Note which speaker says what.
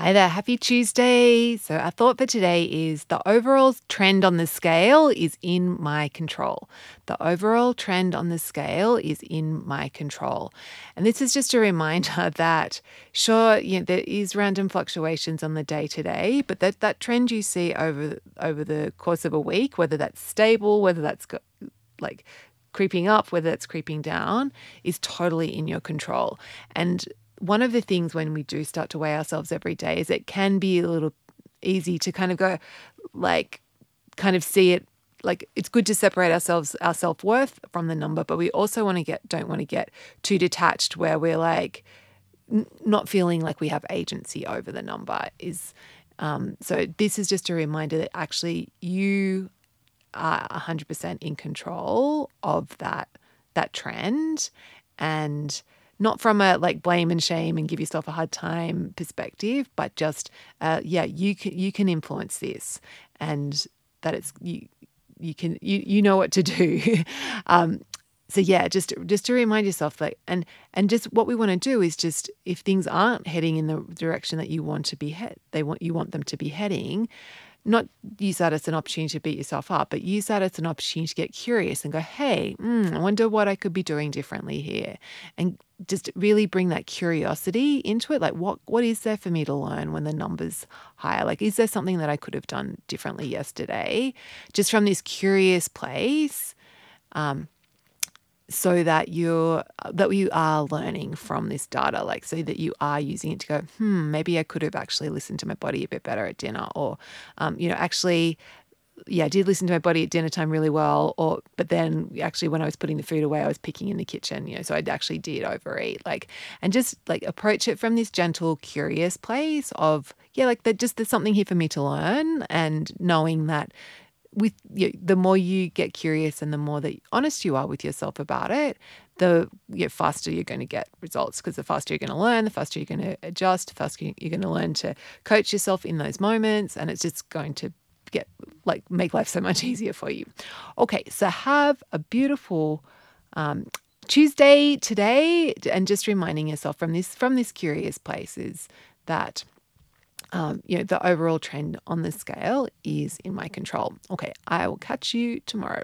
Speaker 1: Hi there, happy Tuesday. So, our thought for today is the overall trend on the scale is in my control. The overall trend on the scale is in my control. And this is just a reminder that, sure, you know, there is random fluctuations on the day to day, but that, that trend you see over, over the course of a week, whether that's stable, whether that's go, like creeping up, whether it's creeping down, is totally in your control. And one of the things when we do start to weigh ourselves every day is it can be a little easy to kind of go like kind of see it like it's good to separate ourselves our self-worth from the number but we also want to get don't want to get too detached where we're like n- not feeling like we have agency over the number is um, so this is just a reminder that actually you are 100% in control of that that trend and not from a like blame and shame and give yourself a hard time perspective, but just uh, yeah, you can you can influence this, and that it's you you can you you know what to do. um, so yeah, just just to remind yourself like and and just what we want to do is just if things aren't heading in the direction that you want to be head, they want you want them to be heading not use that as an opportunity to beat yourself up, but use that as an opportunity to get curious and go, hey, mm, I wonder what I could be doing differently here. And just really bring that curiosity into it. Like, what what is there for me to learn when the numbers higher? Like, is there something that I could have done differently yesterday? Just from this curious place. Um, so that you're that you are learning from this data like so that you are using it to go hmm maybe i could have actually listened to my body a bit better at dinner or um, you know actually yeah, I did listen to my body at dinner time really well. Or, but then actually, when I was putting the food away, I was picking in the kitchen, you know, so I actually did overeat. Like, and just like approach it from this gentle, curious place of, yeah, like that just there's something here for me to learn and knowing that with you, the more you get curious and the more that honest you are with yourself about it, the you know, faster you're going to get results because the faster you're going to learn, the faster you're going to adjust, the faster you're going to learn to coach yourself in those moments, and it's just going to get like make life so much easier for you. Okay, so have a beautiful um, Tuesday today, and just reminding yourself from this from this curious place is that um, you know, the overall trend on the scale is in my control. Okay, I will catch you tomorrow.